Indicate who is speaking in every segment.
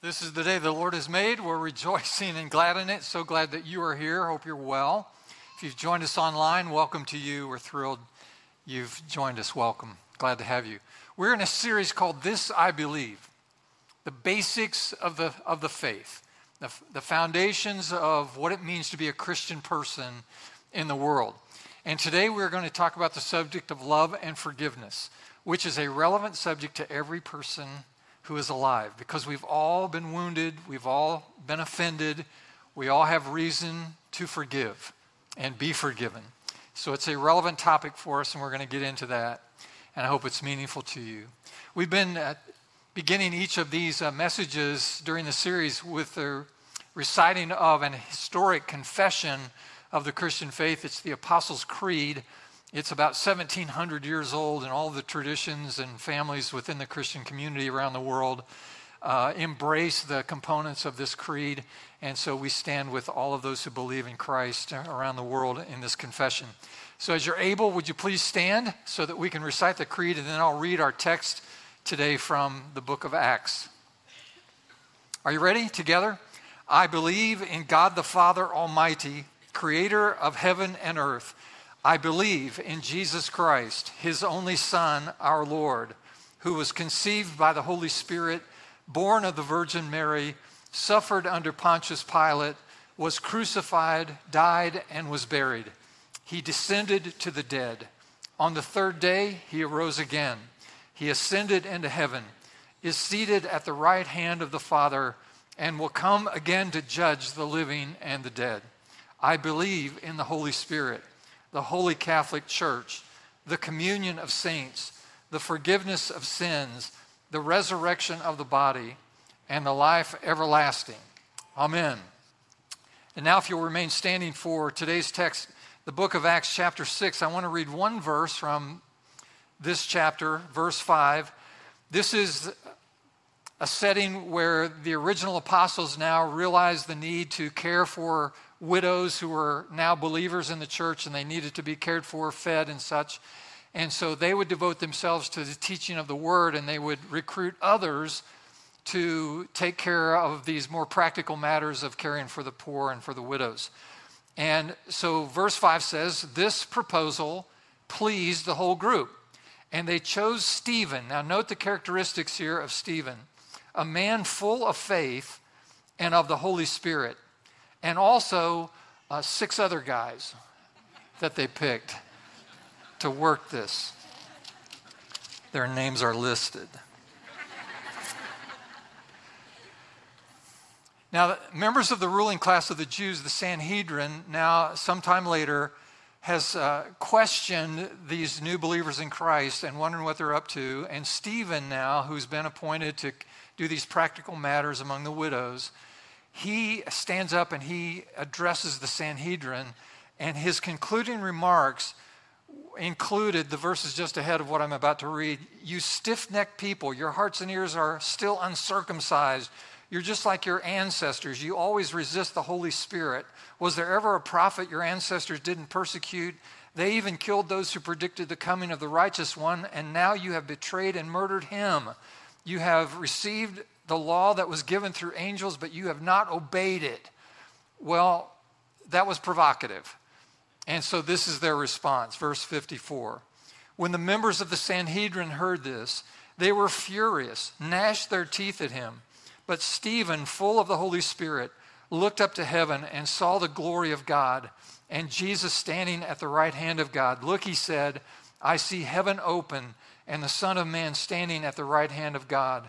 Speaker 1: This is the day the Lord has made. We're rejoicing and glad in it. So glad that you are here. Hope you're well. If you've joined us online, welcome to you. We're thrilled you've joined us. Welcome. Glad to have you. We're in a series called This I Believe the basics of the, of the faith, the, the foundations of what it means to be a Christian person in the world. And today we're going to talk about the subject of love and forgiveness, which is a relevant subject to every person who is alive because we've all been wounded, we've all been offended, we all have reason to forgive and be forgiven. So it's a relevant topic for us, and we're going to get into that, and I hope it's meaningful to you. We've been uh, beginning each of these uh, messages during the series with the reciting of an historic confession of the Christian faith. It's the Apostles' Creed it's about 1,700 years old, and all the traditions and families within the Christian community around the world uh, embrace the components of this creed. And so we stand with all of those who believe in Christ around the world in this confession. So, as you're able, would you please stand so that we can recite the creed, and then I'll read our text today from the book of Acts. Are you ready together? I believe in God the Father Almighty, creator of heaven and earth. I believe in Jesus Christ, his only Son, our Lord, who was conceived by the Holy Spirit, born of the Virgin Mary, suffered under Pontius Pilate, was crucified, died, and was buried. He descended to the dead. On the third day, he arose again. He ascended into heaven, is seated at the right hand of the Father, and will come again to judge the living and the dead. I believe in the Holy Spirit the Holy Catholic Church, the communion of saints, the forgiveness of sins, the resurrection of the body, and the life everlasting. Amen. And now, if you'll remain standing for today's text, the book of Acts, chapter 6, I want to read one verse from this chapter, verse 5. This is a setting where the original apostles now realize the need to care for widows who were now believers in the church and they needed to be cared for, fed, and such. And so they would devote themselves to the teaching of the word and they would recruit others to take care of these more practical matters of caring for the poor and for the widows. And so verse 5 says, This proposal pleased the whole group. And they chose Stephen. Now, note the characteristics here of Stephen a man full of faith and of the Holy Spirit and also uh, six other guys that they picked to work this. Their names are listed. Now, members of the ruling class of the Jews, the Sanhedrin, now, sometime later, has uh, questioned these new believers in Christ and wondering what they're up to. And Stephen, now, who's been appointed to do these practical matters among the widows, he stands up and he addresses the Sanhedrin, and his concluding remarks included the verses just ahead of what I'm about to read. You stiff necked people, your hearts and ears are still uncircumcised. You're just like your ancestors. You always resist the Holy Spirit. Was there ever a prophet your ancestors didn't persecute? They even killed those who predicted the coming of the righteous one, and now you have betrayed and murdered him. You have received the law that was given through angels, but you have not obeyed it. Well, that was provocative. And so this is their response, verse 54. When the members of the Sanhedrin heard this, they were furious, gnashed their teeth at him. But Stephen, full of the Holy Spirit, looked up to heaven and saw the glory of God and Jesus standing at the right hand of God. Look, he said, I see heaven open and the Son of Man standing at the right hand of God.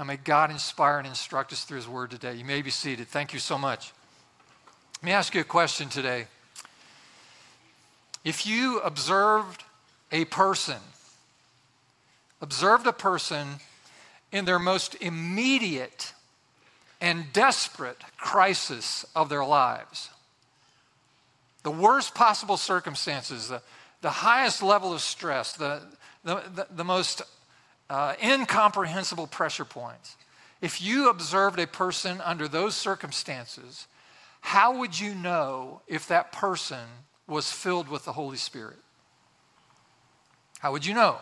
Speaker 1: Now, may God inspire and instruct us through His Word today. You may be seated. Thank you so much. Let me ask you a question today. If you observed a person, observed a person in their most immediate and desperate crisis of their lives. The worst possible circumstances, the, the highest level of stress, the, the, the, the most uh, incomprehensible pressure points. If you observed a person under those circumstances, how would you know if that person was filled with the Holy Spirit? How would you know?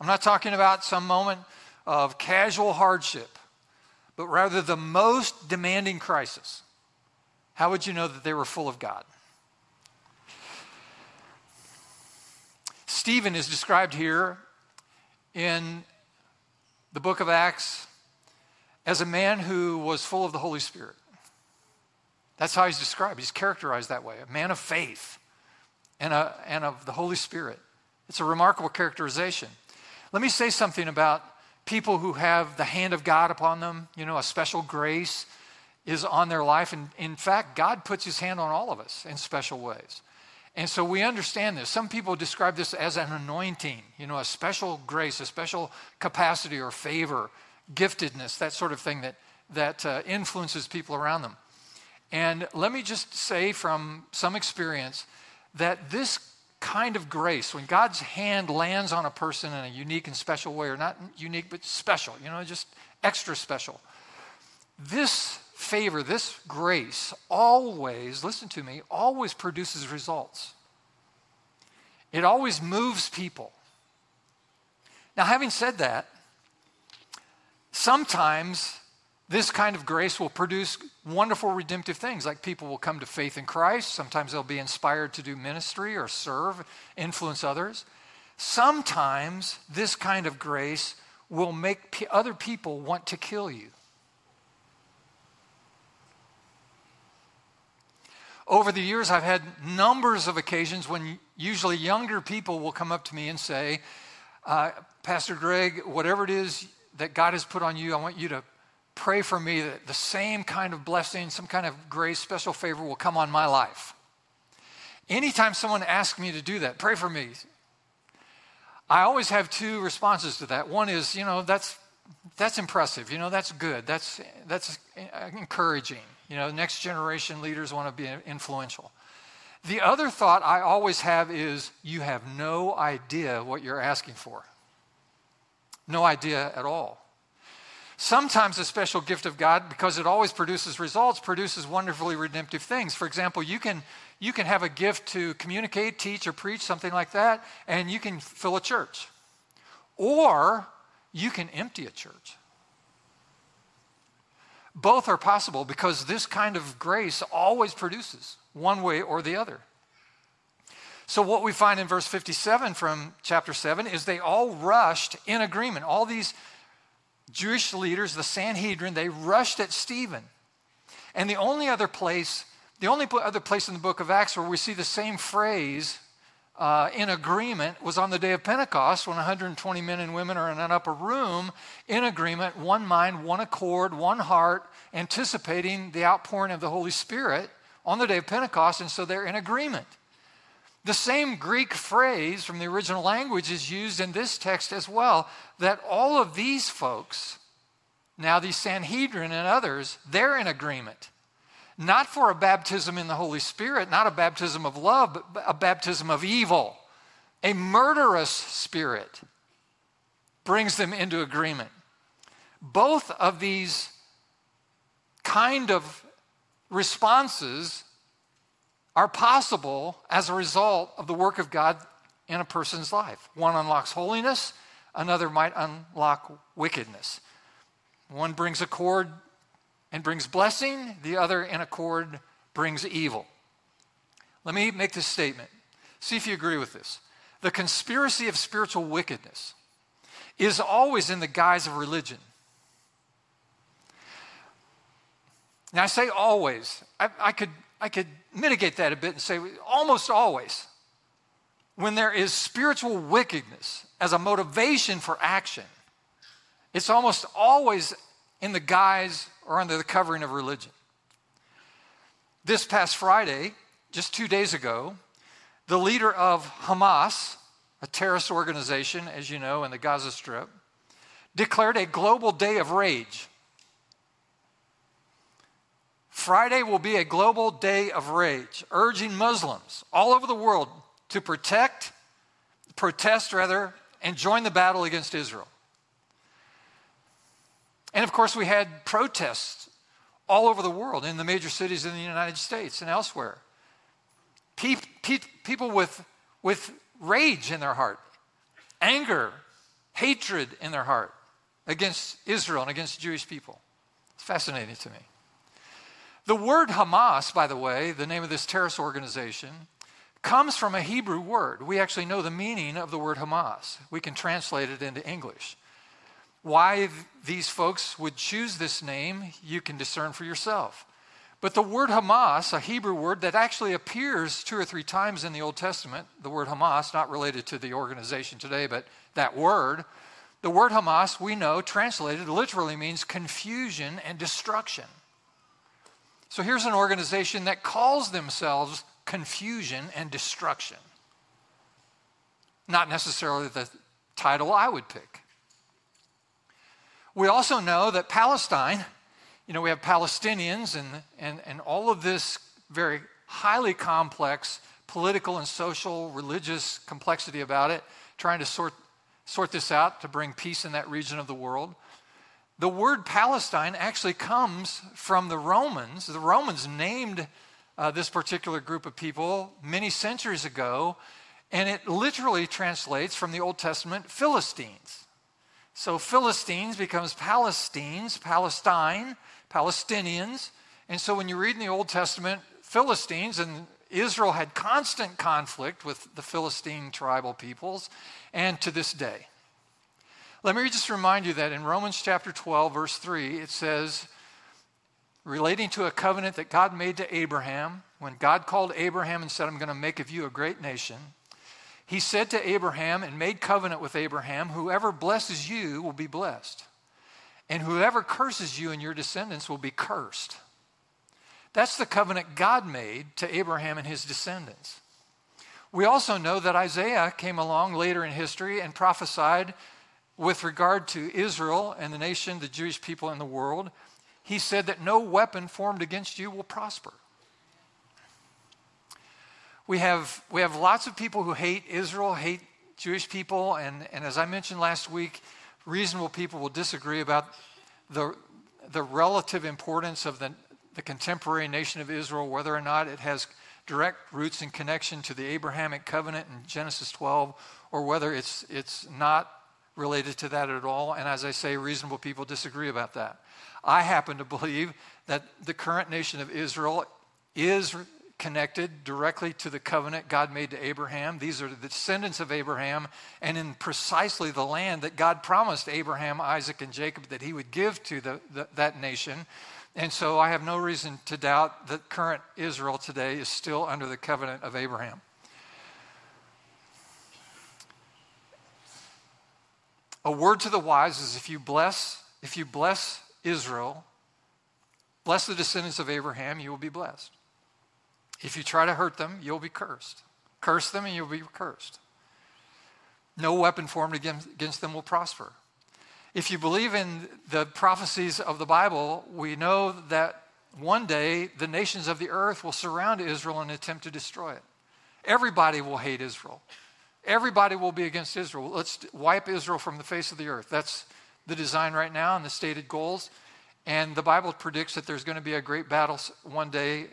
Speaker 1: I'm not talking about some moment of casual hardship, but rather the most demanding crisis. How would you know that they were full of God? Stephen is described here in the book of Acts as a man who was full of the Holy Spirit. That's how he's described. He's characterized that way a man of faith and, a, and of the Holy Spirit. It's a remarkable characterization. Let me say something about people who have the hand of God upon them, you know, a special grace is on their life. And in fact, God puts his hand on all of us in special ways. And so we understand this. Some people describe this as an anointing, you know, a special grace, a special capacity or favor, giftedness, that sort of thing that, that uh, influences people around them. And let me just say from some experience that this kind of grace, when God's hand lands on a person in a unique and special way, or not unique, but special, you know, just extra special, this favor, this grace always, listen to me, always produces results. It always moves people. Now, having said that, sometimes this kind of grace will produce wonderful redemptive things, like people will come to faith in Christ. Sometimes they'll be inspired to do ministry or serve, influence others. Sometimes this kind of grace will make other people want to kill you. Over the years, I've had numbers of occasions when usually younger people will come up to me and say, uh, Pastor Greg, whatever it is that God has put on you, I want you to pray for me that the same kind of blessing, some kind of grace, special favor will come on my life. Anytime someone asks me to do that, pray for me. I always have two responses to that. One is, you know, that's that's impressive. You know, that's good. That's that's encouraging. You know, next generation leaders want to be influential. The other thought I always have is you have no idea what you're asking for. No idea at all. Sometimes a special gift of God, because it always produces results, produces wonderfully redemptive things. For example, you can, you can have a gift to communicate, teach, or preach, something like that, and you can fill a church. Or you can empty a church. Both are possible because this kind of grace always produces one way or the other. So, what we find in verse 57 from chapter 7 is they all rushed in agreement. All these Jewish leaders, the Sanhedrin, they rushed at Stephen. And the only other place, the only other place in the book of Acts where we see the same phrase uh, in agreement was on the day of Pentecost when 120 men and women are in an upper room in agreement, one mind, one accord, one heart, anticipating the outpouring of the Holy Spirit on the day of Pentecost. And so they're in agreement. The same Greek phrase from the original language is used in this text as well, that all of these folks, now these Sanhedrin and others, they're in agreement. Not for a baptism in the Holy Spirit, not a baptism of love, but a baptism of evil. A murderous spirit brings them into agreement. Both of these kind of responses are possible as a result of the work of God in a person's life. One unlocks holiness, another might unlock wickedness. One brings accord and brings blessing, the other in accord brings evil. Let me make this statement. See if you agree with this. The conspiracy of spiritual wickedness is always in the guise of religion. Now, I say always. I, I could I could mitigate that a bit and say almost always, when there is spiritual wickedness as a motivation for action, it's almost always in the guise or under the covering of religion. This past Friday, just two days ago, the leader of Hamas, a terrorist organization, as you know, in the Gaza Strip, declared a global day of rage. Friday will be a global day of rage, urging Muslims all over the world to protect, protest rather, and join the battle against Israel. And of course, we had protests all over the world in the major cities in the United States and elsewhere. People with, with rage in their heart, anger, hatred in their heart against Israel and against Jewish people. It's fascinating to me. The word Hamas, by the way, the name of this terrorist organization, comes from a Hebrew word. We actually know the meaning of the word Hamas. We can translate it into English. Why these folks would choose this name, you can discern for yourself. But the word Hamas, a Hebrew word that actually appears two or three times in the Old Testament, the word Hamas, not related to the organization today, but that word, the word Hamas, we know, translated literally means confusion and destruction. So here's an organization that calls themselves confusion and destruction. Not necessarily the title I would pick. We also know that Palestine, you know, we have Palestinians and, and, and all of this very highly complex political and social, religious complexity about it, trying to sort, sort this out to bring peace in that region of the world. The word Palestine actually comes from the Romans. The Romans named uh, this particular group of people many centuries ago, and it literally translates from the Old Testament Philistines. So Philistines becomes Palestines, Palestine, Palestinians. And so when you read in the Old Testament, Philistines and Israel had constant conflict with the Philistine tribal peoples, and to this day. Let me just remind you that in Romans chapter 12, verse 3, it says, relating to a covenant that God made to Abraham, when God called Abraham and said, I'm going to make of you a great nation, he said to Abraham and made covenant with Abraham, Whoever blesses you will be blessed, and whoever curses you and your descendants will be cursed. That's the covenant God made to Abraham and his descendants. We also know that Isaiah came along later in history and prophesied with regard to Israel and the nation, the Jewish people in the world. He said that no weapon formed against you will prosper we have, we have lots of people who hate Israel, hate Jewish people, and, and as I mentioned last week, reasonable people will disagree about the, the relative importance of the, the contemporary nation of Israel, whether or not it has direct roots and connection to the Abrahamic covenant in Genesis 12, or whether it's, it's not related to that at all. And as I say, reasonable people disagree about that. I happen to believe that the current nation of Israel is connected directly to the covenant God made to Abraham. These are the descendants of Abraham, and in precisely the land that God promised Abraham, Isaac, and Jacob that he would give to the, the, that nation. And so I have no reason to doubt that current Israel today is still under the covenant of Abraham. A word to the wise is if you bless, if you bless Israel, bless the descendants of Abraham, you will be blessed. If you try to hurt them, you'll be cursed. Curse them and you'll be cursed. No weapon formed against them will prosper. If you believe in the prophecies of the Bible, we know that one day the nations of the earth will surround Israel and attempt to destroy it. Everybody will hate Israel. Everybody will be against Israel. Let's wipe Israel from the face of the earth. That's the design right now and the stated goals. And the Bible predicts that there's going to be a great battle one day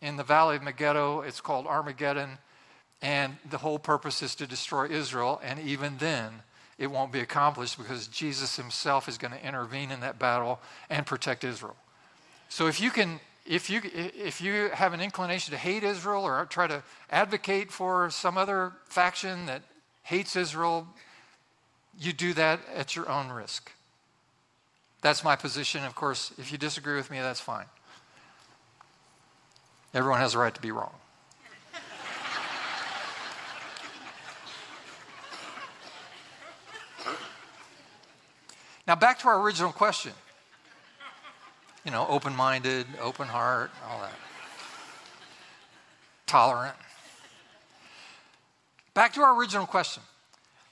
Speaker 1: in the valley of Megiddo. It's called Armageddon. And the whole purpose is to destroy Israel. And even then, it won't be accomplished because Jesus himself is going to intervene in that battle and protect Israel. So if you can if you if you have an inclination to hate Israel or try to advocate for some other faction that hates Israel, you do that at your own risk. That's my position. Of course, if you disagree with me, that's fine. Everyone has a right to be wrong. now, back to our original question. You know, open minded, open heart, all that. Tolerant. Back to our original question.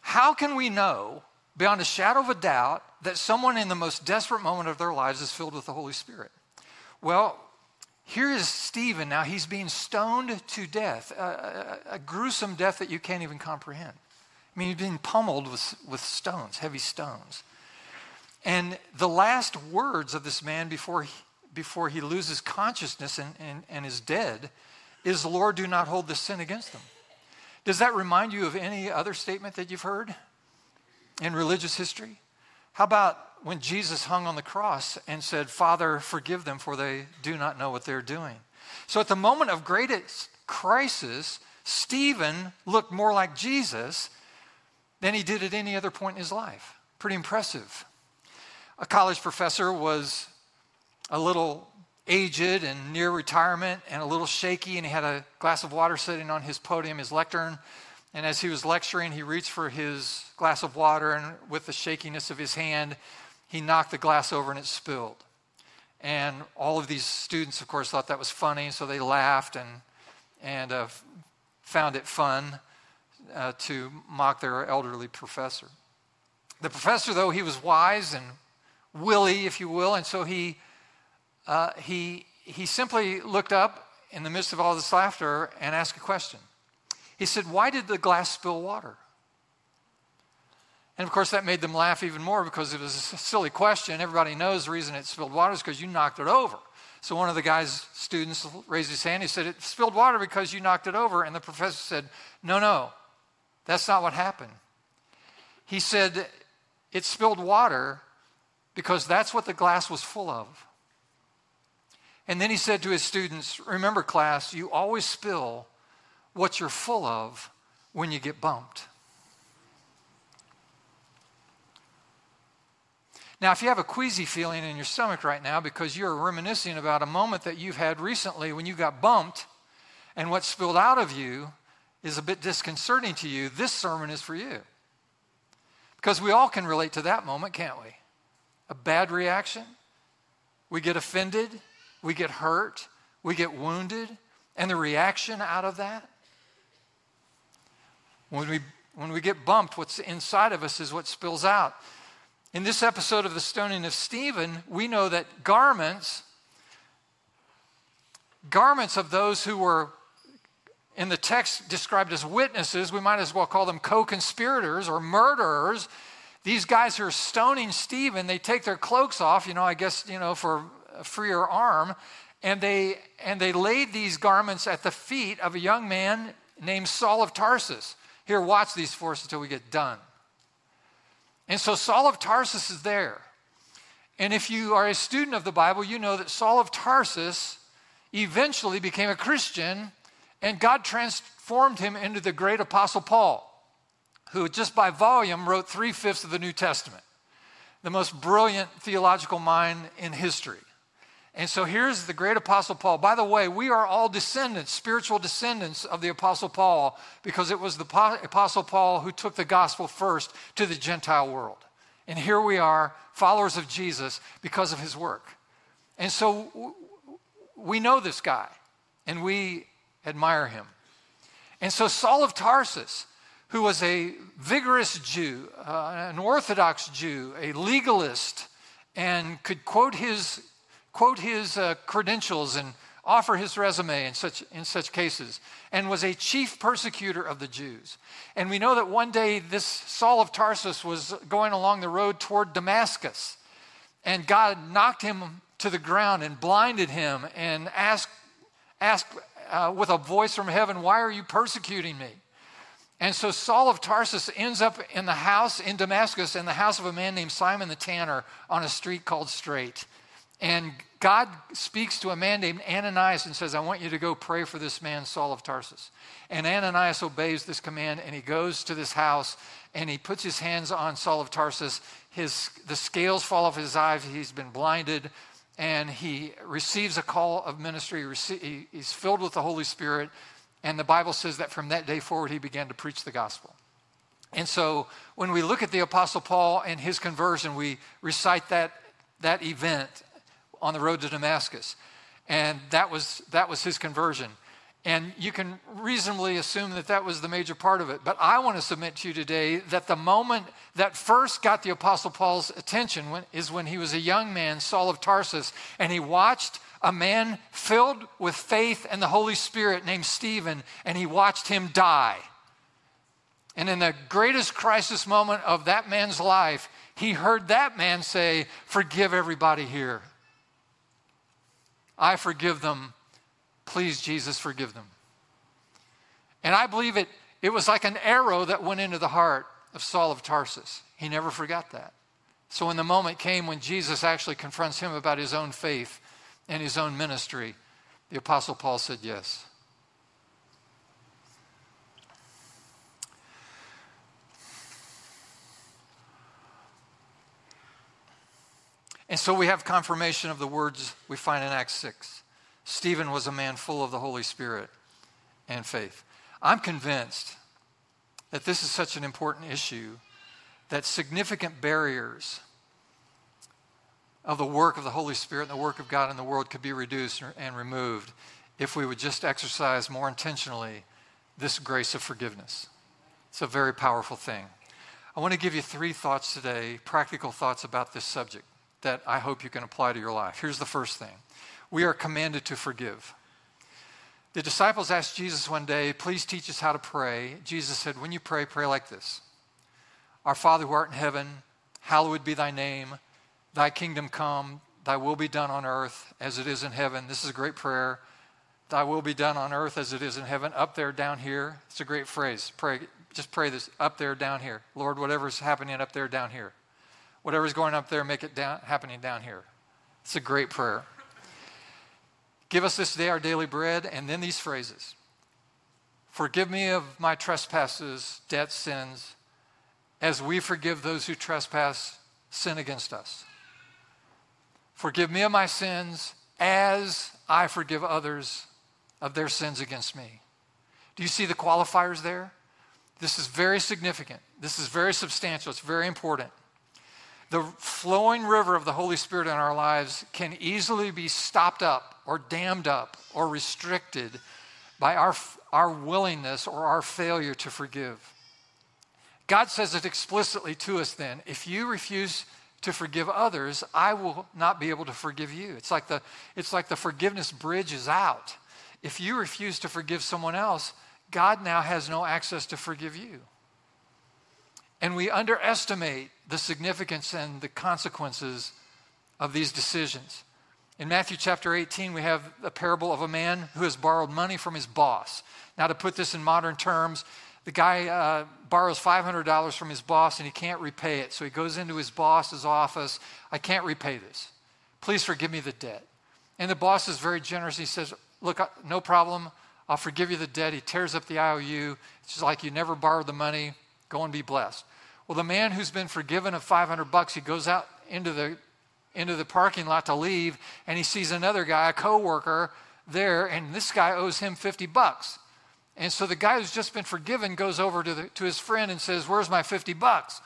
Speaker 1: How can we know, beyond a shadow of a doubt, that someone in the most desperate moment of their lives is filled with the Holy Spirit? Well, here is Stephen. Now he's being stoned to death, a, a, a gruesome death that you can't even comprehend. I mean, he's being pummeled with, with stones, heavy stones. And the last words of this man before he, before he loses consciousness and, and, and is dead is, Lord, do not hold this sin against them. Does that remind you of any other statement that you've heard in religious history? How about when Jesus hung on the cross and said, Father, forgive them, for they do not know what they're doing? So at the moment of greatest crisis, Stephen looked more like Jesus than he did at any other point in his life. Pretty impressive. A college professor was a little aged and near retirement and a little shaky, and he had a glass of water sitting on his podium, his lectern. And as he was lecturing, he reached for his glass of water, and with the shakiness of his hand, he knocked the glass over and it spilled. And all of these students, of course, thought that was funny, so they laughed and, and uh, found it fun uh, to mock their elderly professor. The professor, though, he was wise and willy, if you will, and so he uh, he, he simply looked up in the midst of all this laughter and asked a question. He said, Why did the glass spill water? And of course, that made them laugh even more because it was a silly question. Everybody knows the reason it spilled water is because you knocked it over. So one of the guy's students raised his hand. He said, It spilled water because you knocked it over. And the professor said, No, no, that's not what happened. He said, It spilled water because that's what the glass was full of. And then he said to his students, Remember, class, you always spill what you're full of when you get bumped. Now, if you have a queasy feeling in your stomach right now because you're reminiscing about a moment that you've had recently when you got bumped and what spilled out of you is a bit disconcerting to you, this sermon is for you. Because we all can relate to that moment, can't we? A bad reaction, we get offended, we get hurt, we get wounded, and the reaction out of that. When we, when we get bumped, what's inside of us is what spills out. In this episode of the stoning of Stephen, we know that garments, garments of those who were in the text described as witnesses, we might as well call them co conspirators or murderers. These guys who are stoning Stephen, they take their cloaks off, you know, I guess, you know, for a freer arm, and they, and they laid these garments at the feet of a young man named Saul of Tarsus. Here, watch these for us until we get done. And so Saul of Tarsus is there. And if you are a student of the Bible, you know that Saul of Tarsus eventually became a Christian, and God transformed him into the great apostle Paul, who just by volume wrote three fifths of the New Testament, the most brilliant theological mind in history. And so here's the great Apostle Paul. By the way, we are all descendants, spiritual descendants of the Apostle Paul, because it was the Apostle Paul who took the gospel first to the Gentile world. And here we are, followers of Jesus, because of his work. And so we know this guy, and we admire him. And so Saul of Tarsus, who was a vigorous Jew, uh, an Orthodox Jew, a legalist, and could quote his quote his uh, credentials and offer his resume in such, in such cases, and was a chief persecutor of the Jews. And we know that one day this Saul of Tarsus was going along the road toward Damascus, and God knocked him to the ground and blinded him and asked, asked uh, with a voice from heaven, Why are you persecuting me? And so Saul of Tarsus ends up in the house in Damascus, in the house of a man named Simon the Tanner on a street called Straight. And God speaks to a man named Ananias and says, I want you to go pray for this man, Saul of Tarsus. And Ananias obeys this command and he goes to this house and he puts his hands on Saul of Tarsus. His, the scales fall off his eyes. He's been blinded and he receives a call of ministry. He's filled with the Holy Spirit. And the Bible says that from that day forward, he began to preach the gospel. And so when we look at the Apostle Paul and his conversion, we recite that, that event on the road to Damascus. And that was, that was his conversion. And you can reasonably assume that that was the major part of it. But I want to submit to you today that the moment that first got the Apostle Paul's attention when, is when he was a young man, Saul of Tarsus, and he watched a man filled with faith and the Holy Spirit named Stephen, and he watched him die. And in the greatest crisis moment of that man's life, he heard that man say, Forgive everybody here. I forgive them. Please, Jesus, forgive them. And I believe it, it was like an arrow that went into the heart of Saul of Tarsus. He never forgot that. So when the moment came when Jesus actually confronts him about his own faith and his own ministry, the Apostle Paul said yes. And so we have confirmation of the words we find in Acts 6. Stephen was a man full of the Holy Spirit and faith. I'm convinced that this is such an important issue that significant barriers of the work of the Holy Spirit and the work of God in the world could be reduced and removed if we would just exercise more intentionally this grace of forgiveness. It's a very powerful thing. I want to give you three thoughts today, practical thoughts about this subject that I hope you can apply to your life. Here's the first thing we are commanded to forgive. The disciples asked Jesus one day, Please teach us how to pray. Jesus said, When you pray, pray like this Our Father who art in heaven, hallowed be thy name. Thy kingdom come, thy will be done on earth as it is in heaven. This is a great prayer. Thy will be done on earth as it is in heaven, up there, down here. It's a great phrase. Pray, just pray this up there, down here. Lord, whatever's happening up there, down here. Whatever's going up there, make it down, happening down here. It's a great prayer. Give us this day our daily bread, and then these phrases Forgive me of my trespasses, debts, sins, as we forgive those who trespass, sin against us. Forgive me of my sins as I forgive others of their sins against me. Do you see the qualifiers there? This is very significant. This is very substantial. It's very important. The flowing river of the Holy Spirit in our lives can easily be stopped up or dammed up or restricted by our, our willingness or our failure to forgive. God says it explicitly to us then if you refuse to forgive others, I will not be able to forgive you. It's like the, it's like the forgiveness bridge is out. If you refuse to forgive someone else, God now has no access to forgive you. And we underestimate the significance and the consequences of these decisions. In Matthew chapter 18, we have a parable of a man who has borrowed money from his boss. Now, to put this in modern terms, the guy uh, borrows $500 from his boss and he can't repay it. So he goes into his boss's office. I can't repay this. Please forgive me the debt. And the boss is very generous. He says, Look, no problem. I'll forgive you the debt. He tears up the IOU. It's just like you never borrowed the money. Go and be blessed. Well, the man who's been forgiven of 500 bucks, he goes out into the into the parking lot to leave and he sees another guy, a coworker there, and this guy owes him 50 bucks. And so the guy who's just been forgiven goes over to, the, to his friend and says, Where's my 50 bucks?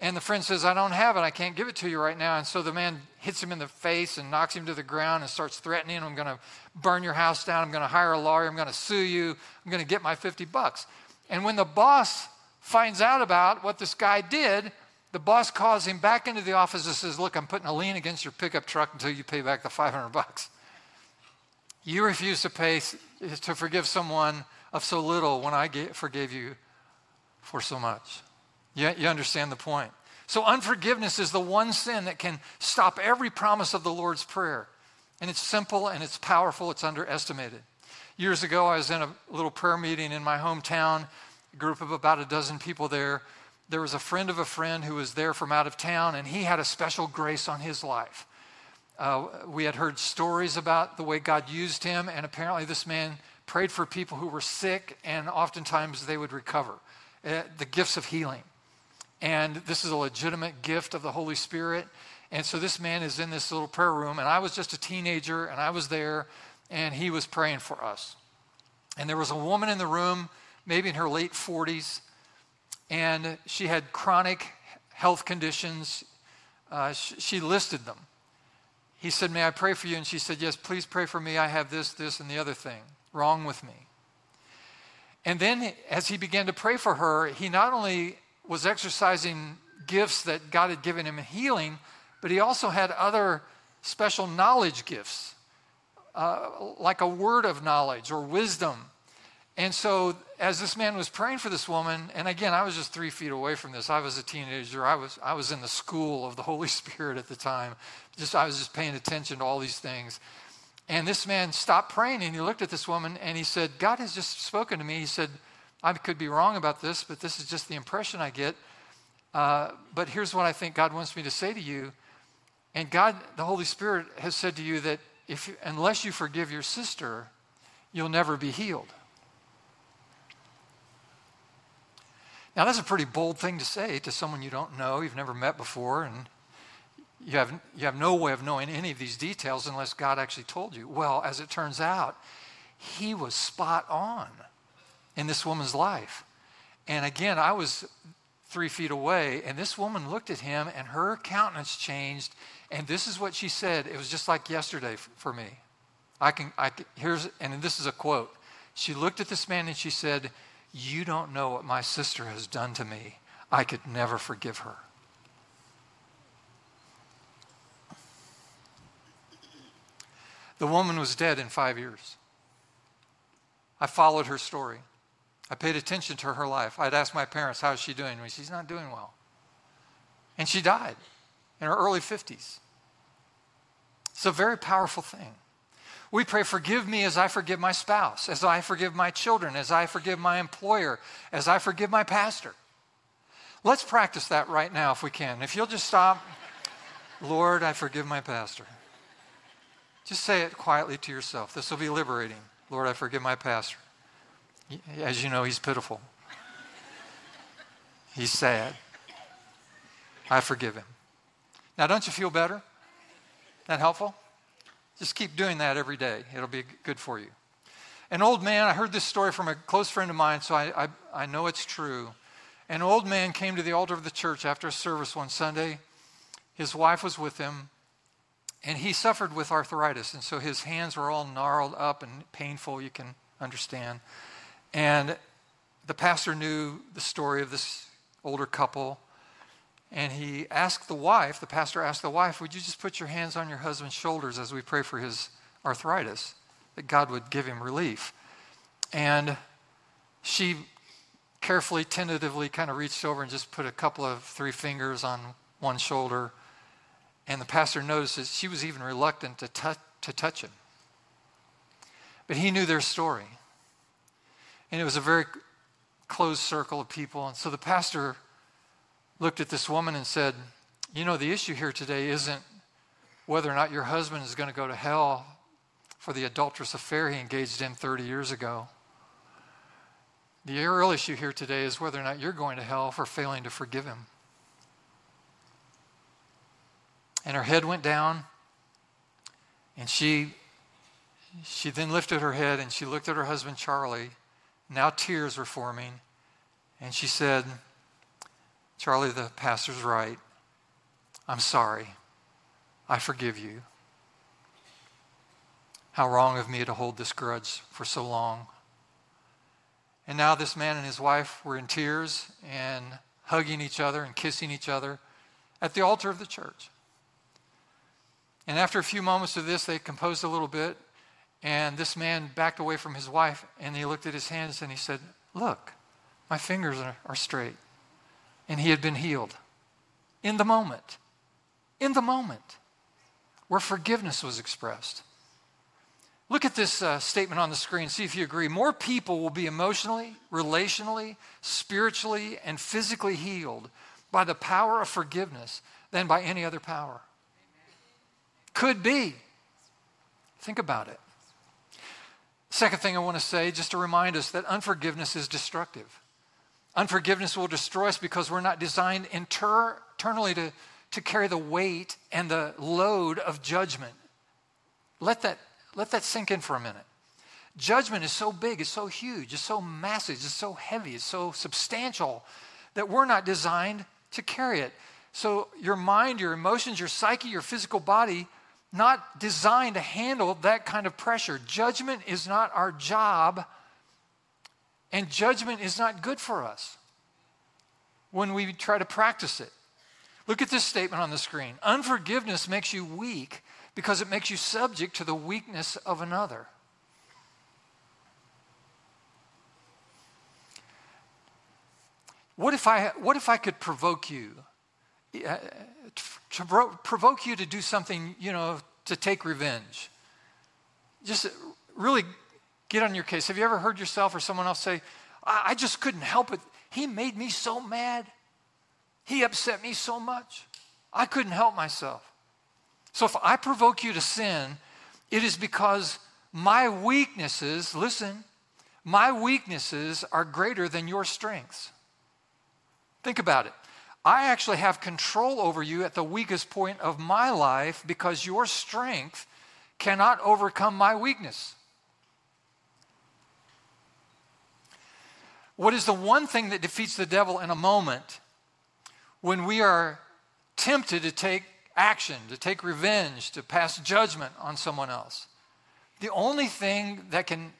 Speaker 1: And the friend says, I don't have it. I can't give it to you right now. And so the man hits him in the face and knocks him to the ground and starts threatening. I'm going to burn your house down. I'm going to hire a lawyer. I'm going to sue you. I'm going to get my 50 bucks. And when the boss finds out about what this guy did, the boss calls him back into the office and says, Look, I'm putting a lien against your pickup truck until you pay back the 500 bucks. You refuse to pay, to forgive someone of so little when I forgave you for so much. You, you understand the point? So, unforgiveness is the one sin that can stop every promise of the Lord's Prayer. And it's simple and it's powerful, it's underestimated. Years ago, I was in a little prayer meeting in my hometown group of about a dozen people there. There was a friend of a friend who was there from out of town, and he had a special grace on his life. Uh, we had heard stories about the way God used him, and apparently, this man prayed for people who were sick, and oftentimes they would recover. Uh, the gifts of healing. And this is a legitimate gift of the Holy Spirit. And so this man is in this little prayer room, and I was just a teenager, and I was there, and he was praying for us. And there was a woman in the room maybe in her late 40s, and she had chronic health conditions. Uh, sh- she listed them. He said, May I pray for you? And she said, Yes, please pray for me. I have this, this, and the other thing wrong with me. And then, as he began to pray for her, he not only was exercising gifts that God had given him in healing, but he also had other special knowledge gifts uh, like a word of knowledge or wisdom. And so, as this man was praying for this woman, and again, I was just three feet away from this. I was a teenager. I was, I was in the school of the Holy Spirit at the time. Just, I was just paying attention to all these things. And this man stopped praying and he looked at this woman and he said, God has just spoken to me. He said, I could be wrong about this, but this is just the impression I get. Uh, but here's what I think God wants me to say to you. And God, the Holy Spirit, has said to you that if, unless you forgive your sister, you'll never be healed. Now, that's a pretty bold thing to say to someone you don't know, you've never met before, and you have, you have no way of knowing any of these details unless God actually told you. Well, as it turns out, he was spot on in this woman's life. And again, I was three feet away, and this woman looked at him, and her countenance changed. And this is what she said. It was just like yesterday for me. I can, I can, here's, and this is a quote. She looked at this man and she said, You don't know what my sister has done to me. I could never forgive her. The woman was dead in five years. I followed her story. I paid attention to her life. I'd ask my parents, How's she doing? And she's not doing well. And she died in her early 50s. It's a very powerful thing. We pray, Forgive me as I forgive my spouse, as I forgive my children, as I forgive my employer, as I forgive my pastor. Let's practice that right now if we can. If you'll just stop, Lord, I forgive my pastor. Just say it quietly to yourself. This will be liberating. Lord, I forgive my pastor. As you know, he's pitiful. He's sad. I forgive him. Now, don't you feel better? That helpful? Just keep doing that every day. It'll be good for you. An old man, I heard this story from a close friend of mine, so I, I, I know it's true. An old man came to the altar of the church after a service one Sunday. His wife was with him, and he suffered with arthritis, and so his hands were all gnarled up and painful, you can understand. And the pastor knew the story of this older couple. And he asked the wife, the pastor asked the wife, Would you just put your hands on your husband's shoulders as we pray for his arthritis, that God would give him relief? And she carefully, tentatively kind of reached over and just put a couple of three fingers on one shoulder. And the pastor noticed that she was even reluctant to, touch, to touch him. But he knew their story. And it was a very closed circle of people. And so the pastor looked at this woman and said, You know, the issue here today isn't whether or not your husband is going to go to hell for the adulterous affair he engaged in 30 years ago. The real issue here today is whether or not you're going to hell for failing to forgive him. And her head went down, and she, she then lifted her head and she looked at her husband, Charlie, now tears were forming. And she said, Charlie, the pastor's right. I'm sorry. I forgive you. How wrong of me to hold this grudge for so long. And now this man and his wife were in tears and hugging each other and kissing each other at the altar of the church. And after a few moments of this, they composed a little bit and this man backed away from his wife and he looked at his hands and he said, Look, my fingers are, straight. And he had been healed in the moment. In the moment where forgiveness was expressed. Look at this uh, statement on the screen, see if you agree. More people will be emotionally, relationally, spiritually, and physically healed by the power of forgiveness than by any other power. Could be. Think about it. Second thing I want to say, just to remind us that unforgiveness is destructive. Unforgiveness will destroy us because we're not designed inter- internally to, to carry the weight and the load of judgment. Let that, let that sink in for a minute. Judgment is so big, it's so huge, it's so massive, it's so heavy, it's so substantial that we're not designed to carry it. So, your mind, your emotions, your psyche, your physical body not designed to handle that kind of pressure. Judgment is not our job, and judgment is not good for us when we try to practice it. Look at this statement on the screen Unforgiveness makes you weak Because it makes you subject to the weakness of another. What if I, what if I could provoke you? Uh, to provoke you to do something, you know, to take revenge. Just really get on your case. Have you ever heard yourself or someone else say, I, I just couldn't help it. He made me so mad. He upset me so much. I couldn't help myself. So if I provoke you to sin, it is because my weaknesses, listen, my weaknesses are greater than your strengths. Think about it. I actually have control over you at the weakest point of my life because your strength cannot overcome my weakness. What is the one thing that defeats the devil in a moment when we are tempted to take action, to take revenge, to pass judgment on someone else? The only thing that can,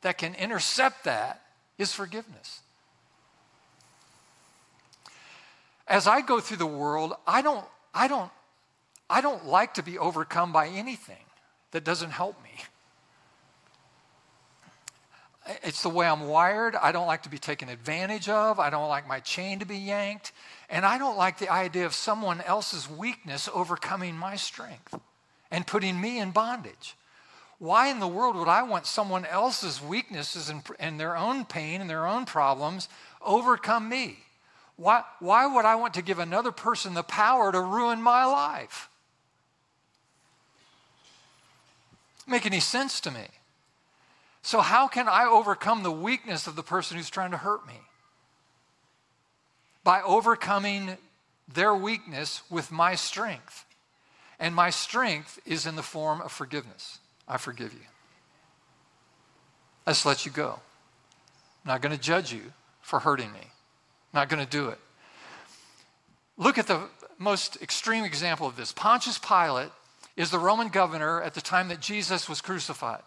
Speaker 1: that can intercept that is forgiveness. as I go through the world, I don't, I don't, I don't like to be overcome by anything that doesn't help me. It's the way I'm wired. I don't like to be taken advantage of. I don't like my chain to be yanked. And I don't like the idea of someone else's weakness overcoming my strength and putting me in bondage. Why in the world would I want someone else's weaknesses and, and their own pain and their own problems overcome me? Why, why would I want to give another person the power to ruin my life? Make any sense to me? So, how can I overcome the weakness of the person who's trying to hurt me? By overcoming their weakness with my strength. And my strength is in the form of forgiveness. I forgive you. I just let you go. I'm not going to judge you for hurting me. I'm Not going to do it. Look at the most extreme example of this. Pontius Pilate is the Roman governor at the time that Jesus was crucified.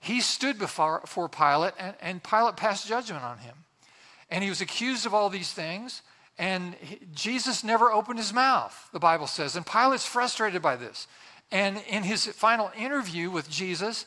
Speaker 1: He stood before, before Pilate, and, and Pilate passed judgment on him. And he was accused of all these things, and he, Jesus never opened his mouth, the Bible says. And Pilate's frustrated by this. And in his final interview with Jesus,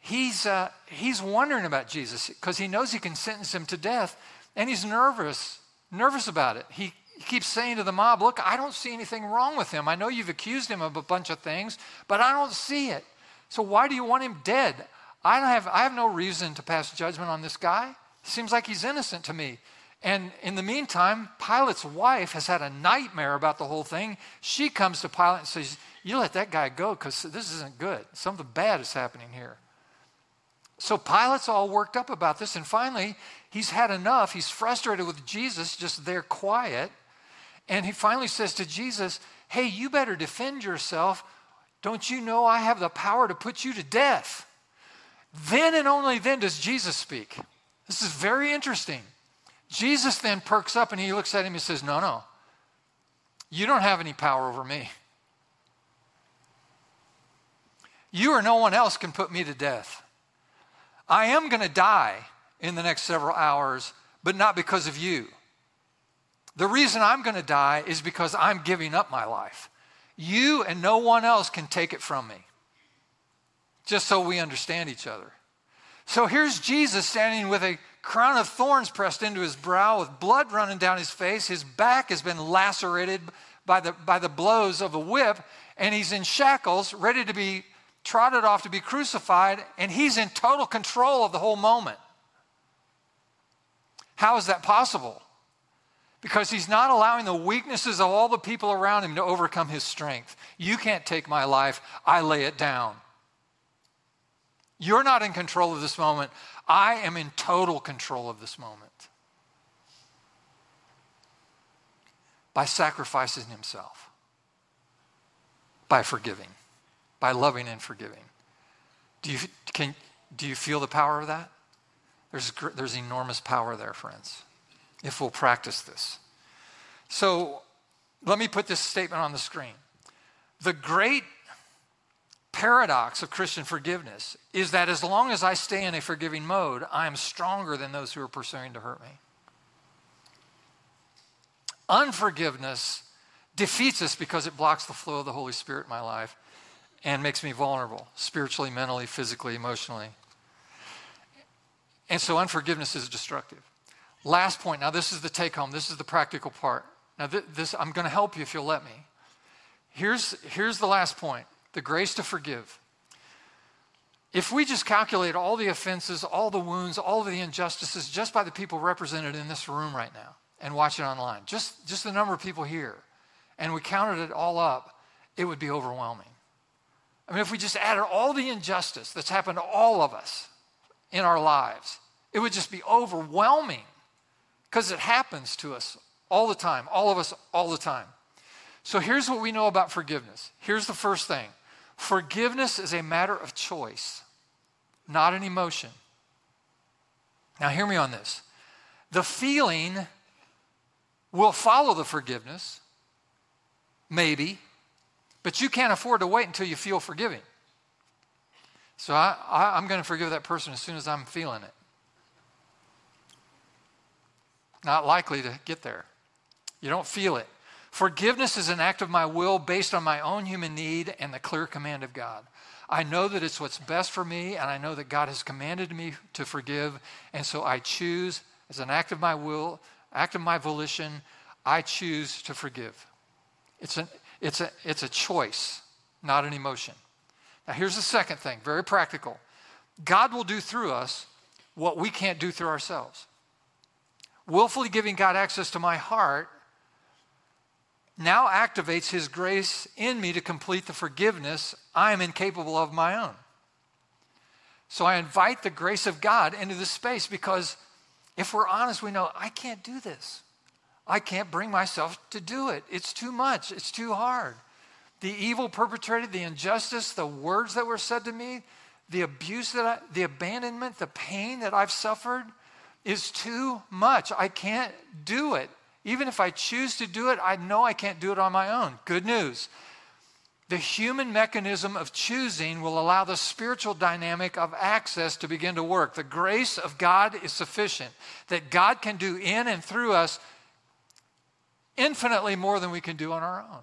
Speaker 1: he's, uh, he's wondering about Jesus because he knows he can sentence him to death. And he's nervous, nervous about it. He, he keeps saying to the mob, Look, I don't see anything wrong with him. I know you've accused him of a bunch of things, but I don't see it. So why do you want him dead? I, don't have, I have no reason to pass judgment on this guy. Seems like he's innocent to me. And in the meantime, Pilate's wife has had a nightmare about the whole thing. She comes to Pilate and says, You let that guy go because this isn't good. Something bad is happening here. So Pilate's all worked up about this. And finally, he's had enough. He's frustrated with Jesus, just there quiet. And he finally says to Jesus, Hey, you better defend yourself. Don't you know I have the power to put you to death? Then and only then does Jesus speak. This is very interesting. Jesus then perks up and he looks at him and says, No, no, you don't have any power over me. You or no one else can put me to death. I am going to die in the next several hours, but not because of you. The reason I'm going to die is because I'm giving up my life. You and no one else can take it from me. Just so we understand each other. So here's Jesus standing with a crown of thorns pressed into his brow, with blood running down his face. His back has been lacerated by the, by the blows of a whip, and he's in shackles, ready to be trotted off to be crucified, and he's in total control of the whole moment. How is that possible? Because he's not allowing the weaknesses of all the people around him to overcome his strength. You can't take my life, I lay it down. You're not in control of this moment. I am in total control of this moment. By sacrificing himself, by forgiving by loving and forgiving. Do you, can, do you feel the power of that? There's, there's enormous power there, friends, if we'll practice this. So let me put this statement on the screen. The great paradox of Christian forgiveness is that as long as I stay in a forgiving mode, I am stronger than those who are pursuing to hurt me. Unforgiveness defeats us because it blocks the flow of the Holy Spirit in my life and makes me vulnerable spiritually, mentally, physically, emotionally. And so unforgiveness is destructive. Last point. Now, this is the take home. This is the practical part. Now, th- this I'm going to help you if you'll let me. Here's, here's the last point the grace to forgive. If we just calculate all the offenses, all the wounds, all the injustices just by the people represented in this room right now and watch it online, just, just the number of people here, and we counted it all up, it would be overwhelming. I mean, if we just added all the injustice that's happened to all of us in our lives, it would just be overwhelming because it happens to us all the time, all of us all the time. So here's what we know about forgiveness. Here's the first thing forgiveness is a matter of choice, not an emotion. Now, hear me on this. The feeling will follow the forgiveness, maybe, but you can't afford to wait until you feel forgiving. So I, am going to forgive that person as soon as I'm feeling it. Not likely to get there. You don't feel it. Forgiveness is an act of my will based on my own human need and the clear command of God. I know that it's what's best for me, and I know that God has commanded me to forgive, and so I choose, as an act of my will, act of my volition, I choose to forgive. It's, an, it's, a, it's a choice, not an emotion. Now, here's the second thing, very practical God will do through us what we can't do through ourselves. Willfully giving God access to my heart now activates His grace in me to complete the forgiveness I am incapable of my own. So I invite the grace of God into this space because if we're honest, we know I can't do this. I can't bring myself to do it. It's too much, it's too hard. The evil perpetrated, the injustice, the words that were said to me, the abuse that I, the abandonment, the pain that I've suffered is too much. I can't do it. Even if I choose to do it, I know I can't do it on my own. Good news. The human mechanism of choosing will allow the spiritual dynamic of access to begin to work. The grace of God is sufficient, that God can do in and through us infinitely more than we can do on our own.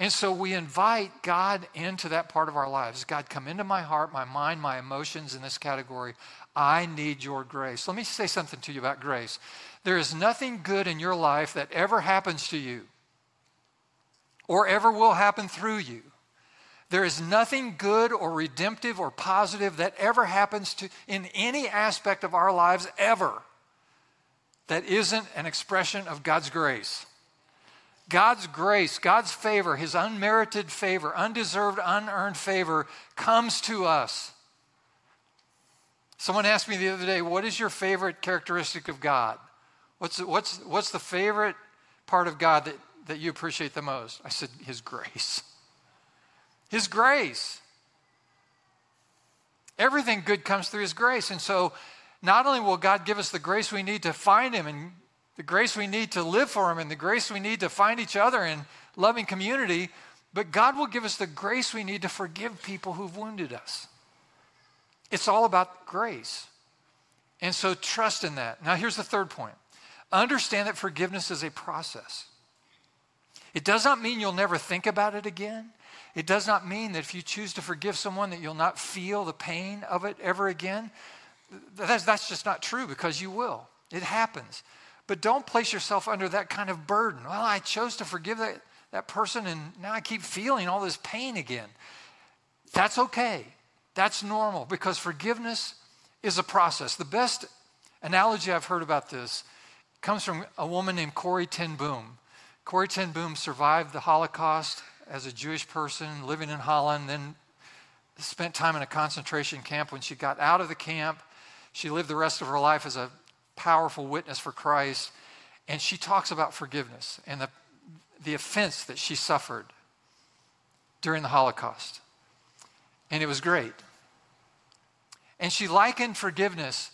Speaker 1: And so we invite God into that part of our lives. God, come into my heart, my mind, my emotions in this category. I need your grace. Let me say something to you about grace. There is nothing good in your life that ever happens to you or ever will happen through you. There is nothing good or redemptive or positive that ever happens to in any aspect of our lives ever that isn't an expression of God's grace. God's grace, God's favor, His unmerited favor, undeserved, unearned favor comes to us. Someone asked me the other day, What is your favorite characteristic of God? What's, what's, what's the favorite part of God that, that you appreciate the most? I said, His grace. His grace. Everything good comes through His grace. And so, not only will God give us the grace we need to find Him and the grace we need to live for Him and the grace we need to find each other in loving community, but God will give us the grace we need to forgive people who've wounded us. It's all about grace. And so trust in that. Now, here's the third point understand that forgiveness is a process. It does not mean you'll never think about it again. It does not mean that if you choose to forgive someone that you'll not feel the pain of it ever again. That's, that's just not true because you will. It happens. But don't place yourself under that kind of burden. Well, I chose to forgive that, that person and now I keep feeling all this pain again. That's okay. That's normal because forgiveness is a process. The best analogy I've heard about this comes from a woman named Corrie ten Boom. Corrie ten Boom survived the Holocaust as a Jewish person living in Holland, then spent time in a concentration camp. When she got out of the camp, she lived the rest of her life as a powerful witness for Christ. And she talks about forgiveness and the, the offense that she suffered during the Holocaust. And it was great. And she likened forgiveness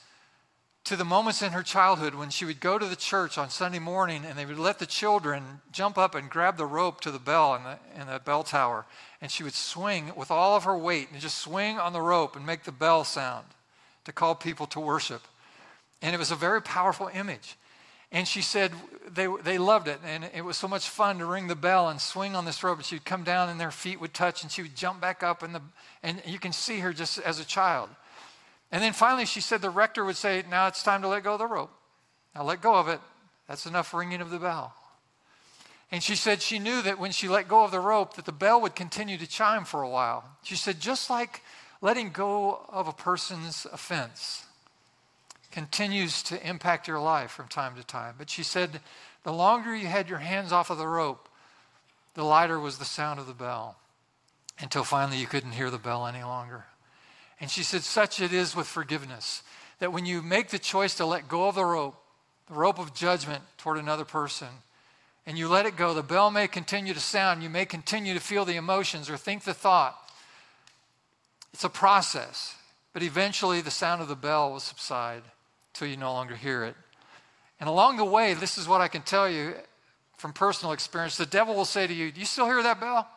Speaker 1: to the moments in her childhood when she would go to the church on Sunday morning and they would let the children jump up and grab the rope to the bell in the, in the bell tower. And she would swing with all of her weight and just swing on the rope and make the bell sound to call people to worship. And it was a very powerful image. And she said they, they loved it. And it was so much fun to ring the bell and swing on this rope. And she'd come down and their feet would touch and she would jump back up. And, the, and you can see her just as a child. And then finally she said the rector would say, Now it's time to let go of the rope. Now let go of it. That's enough ringing of the bell. And she said she knew that when she let go of the rope that the bell would continue to chime for a while. She said just like letting go of a person's offense continues to impact your life from time to time. But she said the longer you had your hands off of the rope, the lighter was the sound of the bell until finally you couldn't hear the bell any longer. And she said, such it is with forgiveness that when you make the choice to let go of the rope, the rope of judgment toward another person, and you let it go, the bell may continue to sound. You may continue to feel the emotions or think the thought. It's a process, but eventually the sound of the bell will subside till you no longer hear it. And along the way, this is what I can tell you from personal experience the devil will say to you, Do you still hear that bell?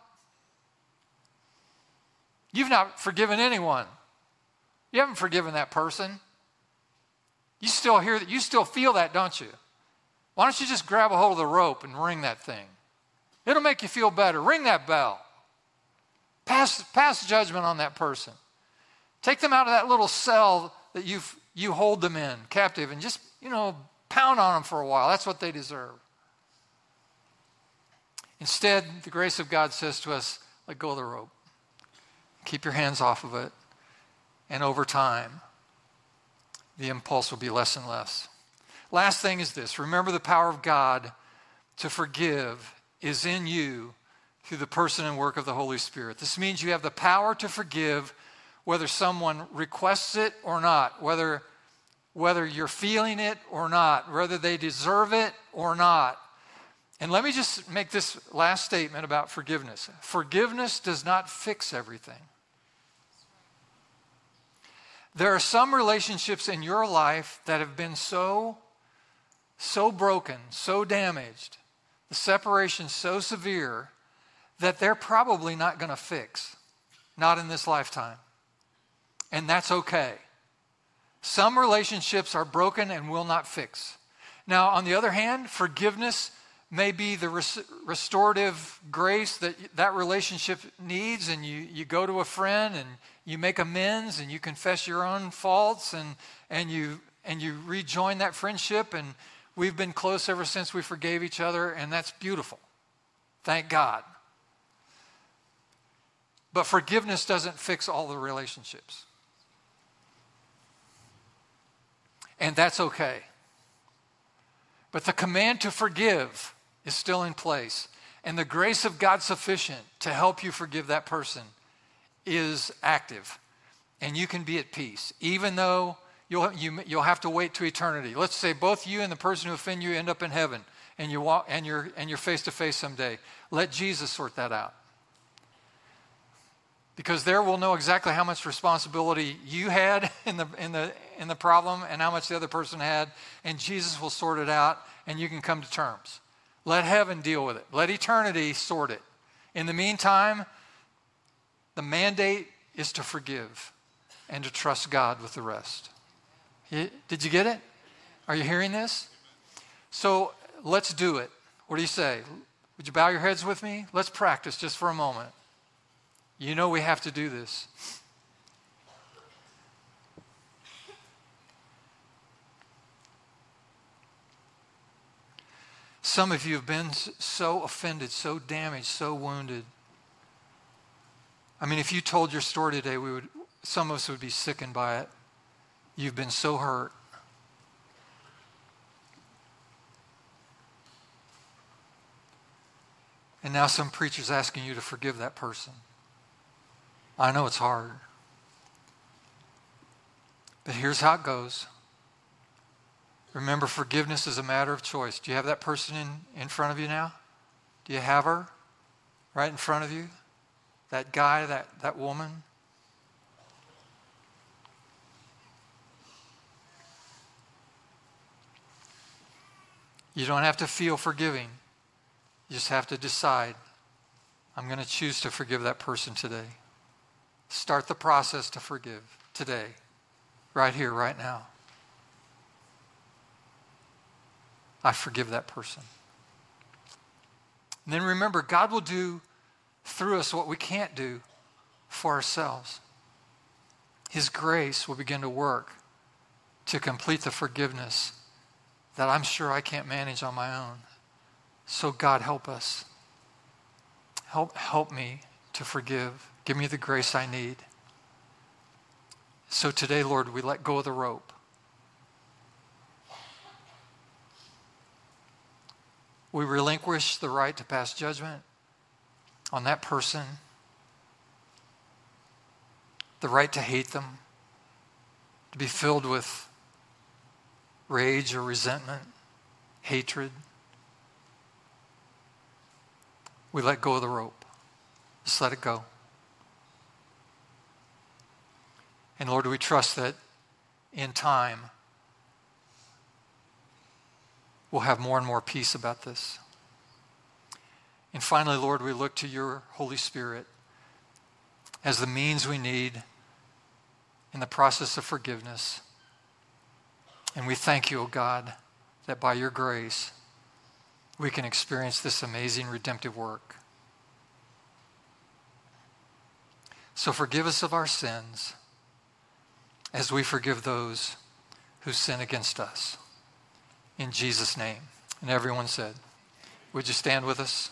Speaker 1: You've not forgiven anyone. You haven't forgiven that person. You still hear that. You still feel that, don't you? Why don't you just grab a hold of the rope and ring that thing? It'll make you feel better. Ring that bell. Pass, pass judgment on that person. Take them out of that little cell that you've, you hold them in, captive, and just, you know, pound on them for a while. That's what they deserve. Instead, the grace of God says to us, let go of the rope. Keep your hands off of it. And over time, the impulse will be less and less. Last thing is this remember the power of God to forgive is in you through the person and work of the Holy Spirit. This means you have the power to forgive whether someone requests it or not, whether, whether you're feeling it or not, whether they deserve it or not. And let me just make this last statement about forgiveness forgiveness does not fix everything. There are some relationships in your life that have been so so broken, so damaged, the separation so severe that they're probably not going to fix, not in this lifetime. And that's okay. Some relationships are broken and will not fix. Now, on the other hand, forgiveness may be the res- restorative grace that that relationship needs, and you, you go to a friend and you make amends and you confess your own faults and, and, you, and you rejoin that friendship and We've been close ever since we forgave each other, and that's beautiful. Thank God. But forgiveness doesn't fix all the relationships. And that's okay. But the command to forgive is still in place. And the grace of God sufficient to help you forgive that person is active. And you can be at peace, even though you'll, you, you'll have to wait to eternity. Let's say both you and the person who offend you end up in heaven and, you walk, and, you're, and you're face to face someday. Let Jesus sort that out. Because there we'll know exactly how much responsibility you had in the, in, the, in the problem and how much the other person had, and Jesus will sort it out, and you can come to terms. Let heaven deal with it. Let eternity sort it. In the meantime, the mandate is to forgive and to trust God with the rest. Did you get it? Are you hearing this? So let's do it. What do you say? Would you bow your heads with me? Let's practice just for a moment. You know we have to do this. Some of you have been so offended, so damaged, so wounded. I mean, if you told your story today, we would, some of us would be sickened by it. You've been so hurt. And now some preacher's asking you to forgive that person. I know it's hard. But here's how it goes. Remember, forgiveness is a matter of choice. Do you have that person in, in front of you now? Do you have her right in front of you? That guy, that, that woman? You don't have to feel forgiving. You just have to decide I'm going to choose to forgive that person today. Start the process to forgive today, right here, right now. I forgive that person. And then remember, God will do through us what we can't do for ourselves. His grace will begin to work to complete the forgiveness that I'm sure I can't manage on my own. So, God, help us. Help, help me to forgive. Give me the grace I need. So today, Lord, we let go of the rope. We relinquish the right to pass judgment on that person, the right to hate them, to be filled with rage or resentment, hatred. We let go of the rope. Just let it go. And Lord, we trust that in time we'll have more and more peace about this. And finally, Lord, we look to your Holy Spirit as the means we need in the process of forgiveness. And we thank you, O oh God, that by your grace we can experience this amazing redemptive work. So forgive us of our sins as we forgive those who sin against us in Jesus' name. And everyone said, Would you stand with us?